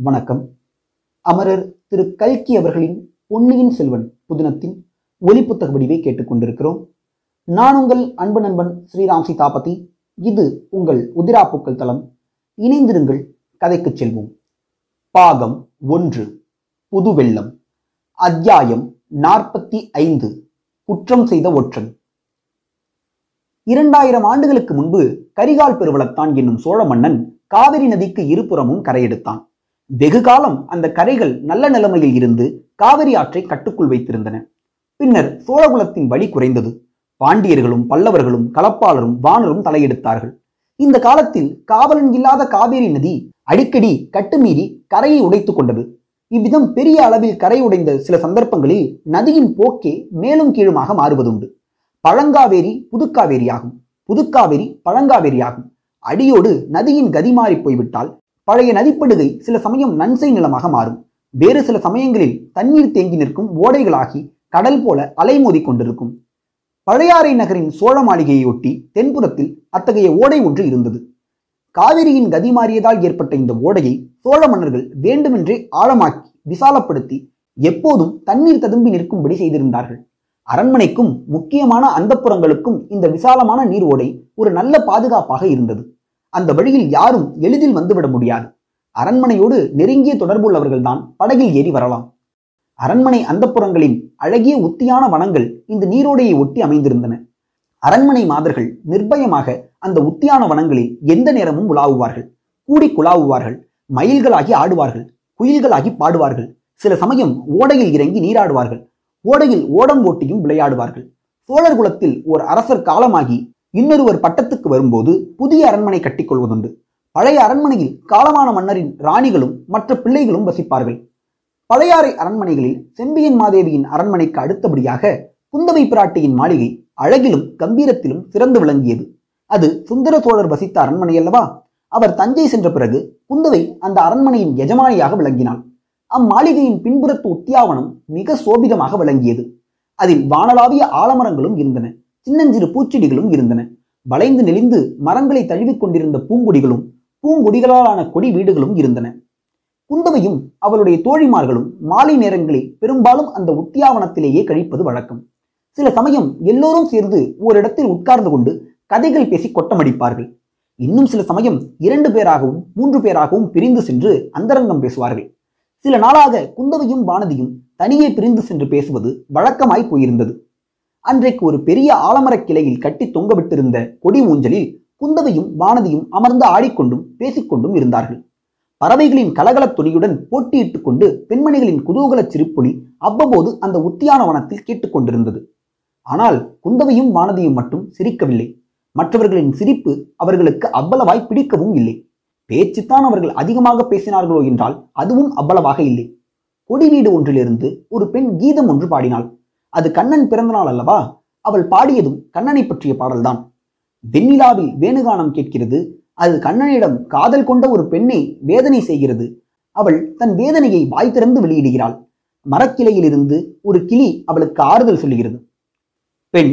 வணக்கம். அமரர் திரு கல்கி அவர்களின் பொன்னியின் செல்வன் புதினத்தின் ஒலிப்புத்தக வடிவை கேட்டுக்கொண்டிருக்கிறோம். நான் உங்கள் அன்பு நண்பன் ஸ்ரீராம் சீதாபதி. இது உங்கள் உதிராப்பூக்கள் தளம். இணைந்திருங்கள் கதைக்குச் செல்வோம். பாகம் ஒன்று புது வெள்ளம் அத்தியாயம் நாற்பத்தி ஐந்து குற்றம் செய்த ஒற்றன். இரண்டாயிரம் ஆண்டுகளுக்கு முன்பு கரிகால் பெருவளத்தான் என்னும் சோழ மன்னன் காவிரி நதிக்கு இருபுறமும் கரையெடுத்தான். வெகு காலம் அந்த கரைகள் நல்ல நிலைமையில் இருந்து காவிரி ஆற்றை கட்டுக்குள் வைத்திருந்தன. பின்னர் சோழகுலத்தின் வழி குறைந்தது. பாண்டியர்களும் பல்லவர்களும் களப்பாளரும் வானரும் தலையெடுத்தார்கள். இந்த காலத்தில் காவலன் இல்லாத காவேரி நதி அடிக்கடி கட்டுமீறி கரையை உடைத்துக் கொண்டது. இவ்விதம் பெரிய அளவில் கரை உடைந்த சில சந்தர்ப்பங்களில் நதியின் போக்கே மேலும் கீழுமாக மாறுவதுண்டு. பழங்காவேரி புதுக்காவேரியாகும். புதுக்காவேரி பழங்காவேரியாகும். அடியோடு நதியின் கதி மாறி போய்விட்டால் பழைய நதிப்படுகை சில சமயம் நன்சை நிலமாக மாறும். வேறு சில சமயங்களில் தண்ணீர் தேங்கி நிற்கும் ஓடைகளாகி கடல் போல அலைமோதி கொண்டிருக்கும். பழையாறை நகரின் சோழ மாளிகையொட்டி தென்புறத்தில் அத்தகைய ஓடை ஒன்று இருந்தது. காவிரியின் கதி மாறியதால் ஏற்பட்ட இந்த ஓடையை சோழ மன்னர்கள் வேண்டுமென்றே ஆழமாக்கி விசாலப்படுத்தி எப்போதும் தண்ணீர் ததும்பி நிற்கும்படி செய்திருந்தார்கள். அரண்மனைக்கும் முக்கியமான அந்தப்புறங்களுக்கும் இந்த விசாலமான நீர் ஓடை ஒரு நல்ல பாதுகாப்பாக இருந்தது. அந்த வழியில் யாரும் எளிதில் வந்துவிட முடியாது. அரண்மனையோடு நெருங்கிய தொடர்புள்ளவர்கள்தான் படகில் ஏறி வரலாம். அரண்மனை அந்தப்புறங்களின் அழகிய உத்தியான வனங்கள் இந்த நீரோடையை ஒட்டி அமைந்திருந்தன. அரண்மனை மாதர்கள் நிர்பயமாக அந்த உத்தியான வனங்களில் எந்த நேரமும் உலாவுவார்கள். கூடி குழாவுவார்கள் மயில்களாகி ஆடுவார்கள் குயில்களாகி பாடுவார்கள். சில சமயம் ஓடையில் இறங்கி நீராடுவார்கள். ஓடையில் ஓடம் ஓட்டியும் விளையாடுவார்கள். சோழர் குலத்தில் ஓர் அரசர் காலமாகி இன்னொருவர் பட்டத்துக்கு வரும்போது புதிய அரண்மனை கட்டிக்கொள்வதுண்டு. பழைய அரண்மனையில் காலமான மன்னரின் ராணிகளும் மற்ற பிள்ளைகளும் வசிப்பார்கள். பழையாறை அரண்மனைகளில் செம்பியன் மாதேவியின் அரண்மனைக்கு அடுத்தபடியாக குந்தவை பிராட்டியின் மாளிகை அழகிலும் கம்பீரத்திலும் சிறந்து விளங்கியது. அது சுந்தர சோழர் வசித்த அரண்மனை அல்லவா? அவர் தஞ்சை சென்ற பிறகு குந்தவை அந்த அரண்மனையின் எஜமானியாக விளங்கினாள். அம்மாளிகையின் பின்புறத்து உத்தியாவனம் மிக சோபிதமாக விளங்கியது. அதில் வானளாவிய ஆலமரங்களும் இருந்தன. சின்னஞ்சிறு பூச்செடிகளும் இருந்தன. வளைந்து நெளிந்து மரங்களை தழுவிக் கொண்டிருந்த பூங்கொடிகளும் பூங்கொடிகளாலான கொடி வீடுகளும் இருந்தன. குந்தவையும் அவளுடைய தோழிமார்களும் மாலை நேரங்களில் பெரும்பாலும் அந்த உத்தியாவனத்திலேயே கழிப்பது வழக்கம். சில சமயம் எல்லோரும் சேர்ந்து ஓரிடத்தில் உட்கார்ந்து கொண்டு கதைகள் பேசி கொட்டமடிப்பார்கள். இன்னும் சில சமயம் இரண்டு பேராகவும் மூன்று பேராகவும் பிரிந்து சென்று அந்தரங்கம் பேசுவார்கள். சில நாளாக குந்தவையும் வானதியும் தனியே பிரிந்து சென்று பேசுவது வழக்கமாய் போயிருந்தது. அன்றைக்கு ஒரு பெரிய ஆலமரக் கிளையில் கட்டி தொங்கவிட்டிருந்த கொடி ஊஞ்சலில் குந்தவையும் வானதியும் அமர்ந்து ஆடிக்கொண்டும் பேசிக்கொண்டும் இருந்தார்கள். பறவைகளின் கலகலத் துணியுடன் போட்டியிட்டுக் கொண்டு பெண்மணிகளின் குதூகல சிரிப்பொலி அவ்வப்போது அந்த உத்தியானவனத்தில் கேட்டுக்கொண்டிருந்தது ஆனால் குந்தவையும் வானதியும் மட்டும் சிரிக்கவில்லை. மற்றவர்களின் சிரிப்பு அவர்களுக்கு அவ்வளவாய் பிடிக்கவும் இல்லை. பேச்சுத்தான் அவர்கள் அதிகமாக பேசினார்களோ என்றால் அதுவும் அவ்வளவாக இல்லை. கொடி வீடு ஒன்றிலிருந்து ஒரு பெண் கீதம் ஒன்று பாடினாள். அது கண்ணன் பிறந்த நாள் அல்லவா? அவள் பாடியதும் கண்ணனை பற்றிய பாடல்தான். வெண்ணிலாவில் வேணுகானம் கேட்கிறது. அது கண்ணனிடம் காதல் கொண்ட ஒரு பெண்ணை வேதனை செய்கிறது. அவள் தன் வேதனையை வாய் திறந்து வெளியிடுகிறாள். மரக்கிளையிலிருந்து ஒரு கிளி அவளுக்கு ஆறுதல் சொல்லுகிறது பெண்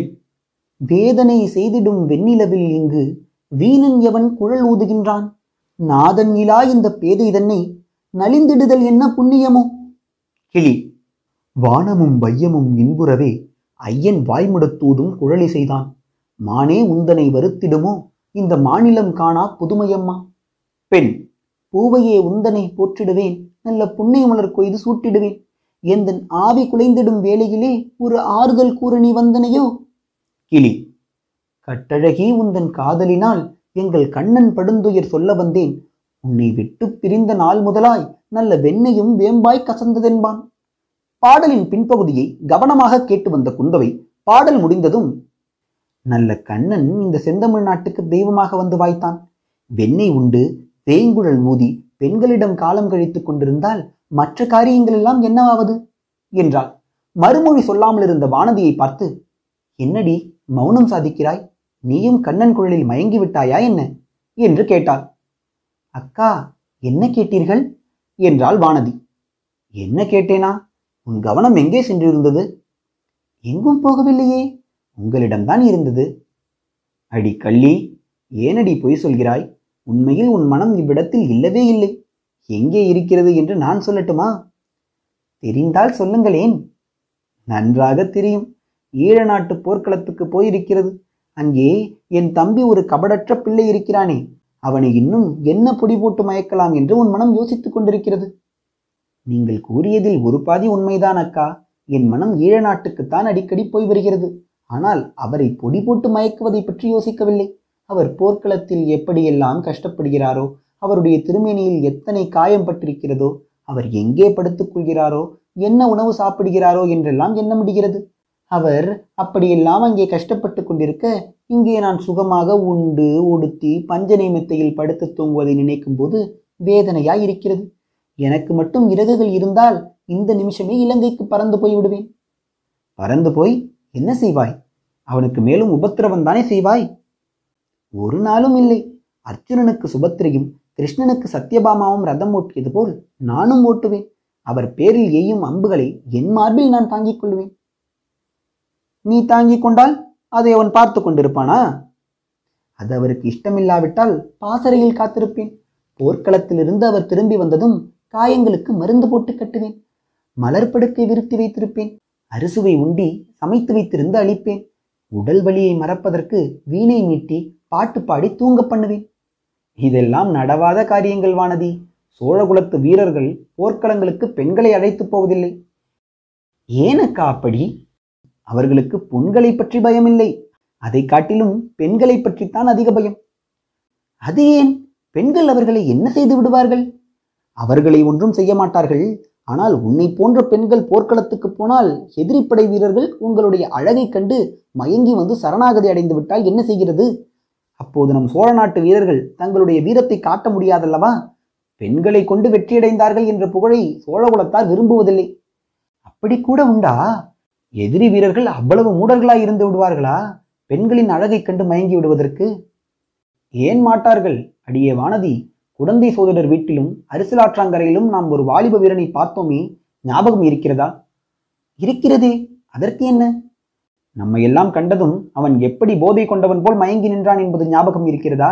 வேதனை செய்திடும் வெண்ணிலவில் இங்கு வீணன் எவன் குழல் ஊதுகின்றான்? நாதன் இலா இந்த பேதை தன்னை நலிந்திடுதல் என்ன புண்ணியமோ? கிளி வானமும் வையமும் இன்புறவே ஐயன் வாய்முடத்தூதும் குழலி செய்தான். மானே உந்தனை வருத்திடுமோ? இந்த மாநிலம் காணா புதுமையம்மா. பெண் பூவையே உந்தனை போற்றிடுவேன். நல்ல புண்ணை மலர் கொய்து சூட்டிடுவேன். எந்தன் ஆவி குலைந்திடும் வேளையிலே ஒரு ஆறுதல் கூற நீ வந்தனையோ? கிளி கட்டழகி உந்தன் காதலினால் எங்கள் கண்ணன் படுந்துயர் சொல்ல வந்தேன். உன்னை விட்டு பிரிந்த நாள் முதலாய் நல்ல வெண்ணையும் வேம்பாய் கசந்ததென்பான். பாடலின் பின்பகுதியை கவனமாக கேட்டு வந்த குந்தவை பாடல் முடிந்ததும் நல்ல கண்ணன் இந்த செந்தமிழ் நாட்டுக்கு தெய்வமாக வந்து வாய்த்தான். வெண்ணெய் உண்டு தேய்ங்குழல் ஊதி பெண்களிடம் காலம் கழித்துக் கொண்டிருந்தால் மற்ற காரியங்கள் எல்லாம் என்னவாவது? என்றாள். மறுமொழி சொல்லாமல் இருந்த வானதியை பார்த்து என்னடி மௌனம் சாதிக்கிறாய்? நீயும் கண்ணன் குழலில் மயங்கி விட்டாயா என்ன? என்று கேட்டாள். அக்கா என்ன கேட்டீர்கள்? என்றாள் வானதி. என்ன கேட்டேனா? உன் கவனம் எங்கே சென்றிருந்தது? எங்கும் போகவில்லையே. உங்களிடம்தான் இருந்தது. அடி கள்ளி ஏனடி பொய் சொல்கிறாய்? உண்மையில் உன் மனம் இவ்விடத்தில் இல்லவே இல்லை. எங்கே இருக்கிறது என்று நான் சொல்லட்டுமா? தெரிந்தால் சொல்லுங்களேன். நன்றாக தெரியும். ஈழ நாட்டு போர்க்களத்துக்கு போயிருக்கிறது. அங்கே என் தம்பி ஒரு கபடற்ற பிள்ளை இருக்கிறானே. அவனை இன்னும் என்ன பொடி போட்டு மயக்கலாம் என்று உன் மனம் யோசித்துக் கொண்டிருக்கிறது. நீங்கள் கூறியதில் ஒரு பாதி உண்மைதான் அக்கா. என் மனம் ஈழ நாட்டுக்குத்தான் அடிக்கடி போய் வருகிறது. ஆனால் அவரை பொடி போட்டு மயக்குவதை பற்றி யோசிக்கவில்லை. அவர் போர்க்களத்தில் எப்படியெல்லாம் கஷ்டப்படுகிறாரோ அவருடைய திருமேனியில் எத்தனை காயம் பட்டிருக்கிறதோ அவர் எங்கே படுத்துக் கொள்கிறாரோ என்ன உணவு சாப்பிடுகிறாரோ என்றெல்லாம் எண்ண முடிகிறது அவர் அப்படியெல்லாம் அங்கே கஷ்டப்பட்டு கொண்டிருக்க இங்கே நான் சுகமாக உண்டு உடுத்தி பஞ்சனை மெத்தையில் படுத்து தூங்குவதை நினைக்கும் போது வேதனையாய் இருக்கிறது. எனக்கு மட்டும் இறகுகள் இருந்தால் இந்த நிமிஷமே இலங்கைக்கு பறந்து போய் விடுவேன். பறந்து போய் என்ன செய்வாய்? அவனுக்கு மேலும் உபத்திரவம் தானே செய்வாய்? ஒரு நாளும் இல்லை. அர்ஜுனனுக்கு சுபத்திரையும் கிருஷ்ணனுக்கு சத்யபாமாவும் ரதம் ஓட்டியது போல் நானும் ஓட்டுவேன். அவர் பேரில் எய்யும் அம்புகளை என் மார்பில் நான் தாங்கிக் கொள்வேன். நீ தாங்கிக் கொண்டால் அதை அவன் பார்த்து கொண்டிருப்பானா? அது அவருக்கு இஷ்டமில்லாவிட்டால் பாசறையில் காத்திருப்பேன். போர்க்களத்திலிருந்து அவர் திரும்பி வந்ததும் காயங்களுக்கு மருந்து போட்டு கட்டுவேன். மலர் படுக்கை விருத்தி வைத்திருப்பேன். அரிசுவை உண்டி சமைத்து வைத்திருந்து அளிப்பேன் உடல் வலியை மறப்பதற்கு வீணை மீட்டி பாட்டு பாடி தூங்க பண்ணுவேன். இதெல்லாம் நடவாத காரியங்கள் வானதி. சோழகுலத்து வீரர்கள் போர்க்களங்களுக்கு பெண்களை அழைத்துப் போவதில்லை. ஏனக்கா அப்படி? அவர்களுக்கு பொன்களை பற்றி பயமில்லை. அதை காட்டிலும் பெண்களை பற்றித்தான் அதிக பயம். அது ஏன்? பெண்கள் அவர்களை என்ன செய்து விடுவார்கள்? அவர்களை ஒன்றும் செய்ய மாட்டார்கள். ஆனால் உன்னை போன்ற பெண்கள் போர்க்களத்துக்கு போனால் எதிரிப்படை வீரர்கள் உங்களுடைய அழகை கண்டு மயங்கி வந்து சரணாகதி அடைந்து விட்டால் என்ன செய்கிறது? அப்போது நம் சோழ நாட்டு வீரர்கள் தங்களுடைய வீரத்தை காட்ட முடியாதல்லவா? பெண்களை கொண்டு வெற்றியடைந்தார்கள் என்ற புகழை சோழகுலத்தார் விரும்புவதில்லை. அப்படி கூட உண்டா? எதிரி வீரர்கள் அவ்வளவு மூடர்களாய் இருந்து விடுவார்களா? பெண்களின் அழகை கண்டு மயங்கி விடுவதற்கு? ஏன் மாட்டார்கள்? அடியே வானதி குடந்தை சோதரர் வீட்டிலும் அரிசலாற்றாங்கரையிலும் நாம் ஒரு வாலிப வீரனை பார்த்தோமே ஞாபகம் இருக்கிறதா? இருக்கிறதே. அதற்கு என்ன? நம்மை எல்லாம் கண்டதும் அவன் எப்படி போதை கொண்டவன் போல் மயங்கி நின்றான் என்பது ஞாபகம் இருக்கிறதா?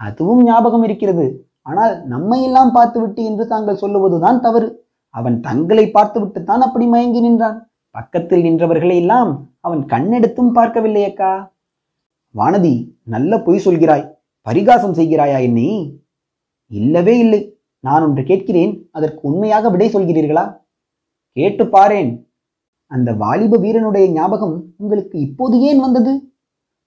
அதுவும் ஞாபகம் இருக்கிறது. ஆனால் நம்மை எல்லாம் பார்த்துவிட்டு என்று தாங்கள் சொல்லுவதுதான் தவறு. அவன் தங்களை பார்த்துவிட்டு தான் அப்படி மயங்கி நின்றான். பக்கத்தில் நின்றவர்களை எல்லாம் அவன் கண்ணெடுத்தும் பார்க்கவில்லையக்கா. வானதி நல்ல பொய் சொல்கிறாய். பரிகாசம் செய்கிறாயா என்னை? இல்லவே இல்லை. நான் ஒன்று கேட்கிறேன் அதற்கு உண்மையாக விடை சொல்கிறீர்களா? கேட்டு பாரேன். அந்த வாலிப வீரனுடைய ஞாபகம் உங்களுக்கு இப்போது ஏன் வந்தது?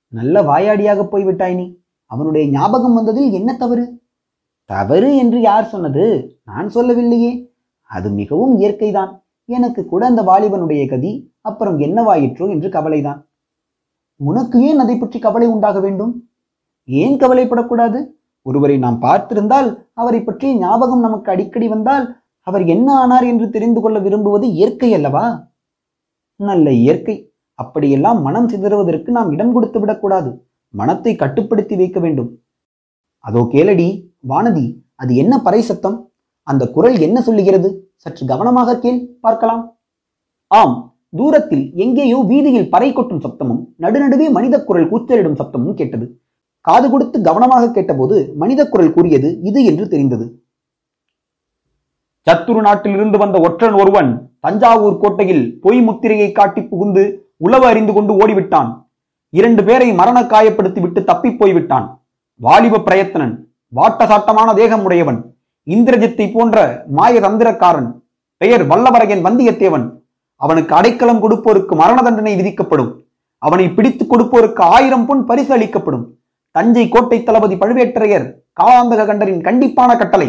நல்ல வாயாடியாக போய்விட்டாய் நீ. அவனுடைய ஞாபகம் வந்ததில் என்ன தவறு? தவறு என்று யார் சொன்னது? நான் சொல்லவில்லையே. அது மிகவும் இயற்கைதான். எனக்கு கூட அந்த வாலிபனுடைய கதி அப்புறம் என்னவாயிற்றோ என்று கவலைதான். உனக்கு ஏன் அதை பற்றி கவலை உண்டாக வேண்டும்? ஏன் கவலைப்படக்கூடாது? ஒருவரை நாம் பார்த்திருந்தால் அவரை பற்றி ஞாபகம் நமக்கு அடிக்கடி வந்தால் அவர் என்ன ஆனார் என்று தெரிந்து கொள்ள விரும்புவது இயற்கை அல்லவா? நல்ல இயற்கை. அப்படியெல்லாம் மனம் சிதறுவதற்கு நாம் இடம் கொடுத்து விடக்கூடாது. மனத்தை கட்டுப்படுத்தி வைக்க வேண்டும். அதோ கேளடி வானதி அது என்ன பறை சத்தம்? அந்த குரல் என்ன சொல்லுகிறது? சற்று கவனமாக கேள் பார்க்கலாம். ஆம் தூரத்தில் எங்கேயோ வீதியில் பறை கொட்டும் சப்தமும் நடுநடுவே மனித குரல் கூச்சலிடும் சப்தமும் கேட்டது. காது கொடுத்து கவனமாக கேட்டபோது மனித குரல் கூறியது இது என்று தெரிந்தது. சத்துரு நாட்டிலிருந்து வந்த ஒற்றன் ஒருவன் தஞ்சாவூர் கோட்டையில் பொய் முத்திரையை காட்டி புகுந்து உளவு அறிந்து கொண்டு ஓடிவிட்டான். இரண்டு பேரை மரண காயப்படுத்தி விட்டு தப்பிப் போய்விட்டான். வாலிப பிரயத்தனன் வாட்டசாட்டமான தேகம் உடையவன் இந்திரஜித்தை போன்ற மாய தந்திரக்காரன் பெயர் வல்லவரையன் வந்தியத்தேவன். அவனுக்கு அடைக்கலம் கொடுப்போருக்கு மரண தண்டனை விதிக்கப்படும். அவனை பிடித்துக் கொடுப்போருக்கு ஆயிரம் பொன் பரிசு அளிக்கப்படும். தஞ்சை கோட்டை தளபதி பழுவேட்டரையர் காலாந்தக கண்டரின் கண்டிப்பான கட்டளை.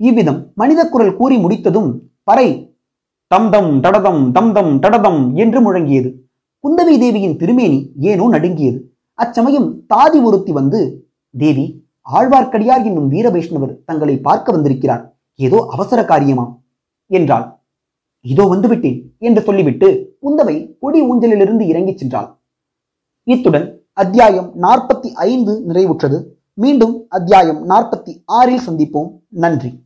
இவ்விதம் மனித குரல் கூறி முடித்ததும் பறை. தம் தம் டடதம் தம் தம் டடதம் என்று முழங்கியது. குந்தவி தேவியின் திருமேனி ஏனோ நடுங்கியது. அச்சமயம் தாதி ஒருத்தி வந்து தேவி ஆழ்வார்க்கடியார் என்னும் வீர வைஷ்ணவர் தங்களை பார்க்க வந்திருக்கிறார். ஏதோ அவசர காரியமாம் என்றாள். இதோ வந்துவிட்டேன் என்று சொல்லிவிட்டு குந்தவை கொடி ஊஞ்சலிலிருந்து இறங்கிச் சென்றாள். இத்துடன் அத்தியாயம் நாற்பத்தி ஐந்து நிறைவுற்றது. மீண்டும் அத்தியாயம் நாற்பத்தி ஆறில் சந்திப்போம். நன்றி.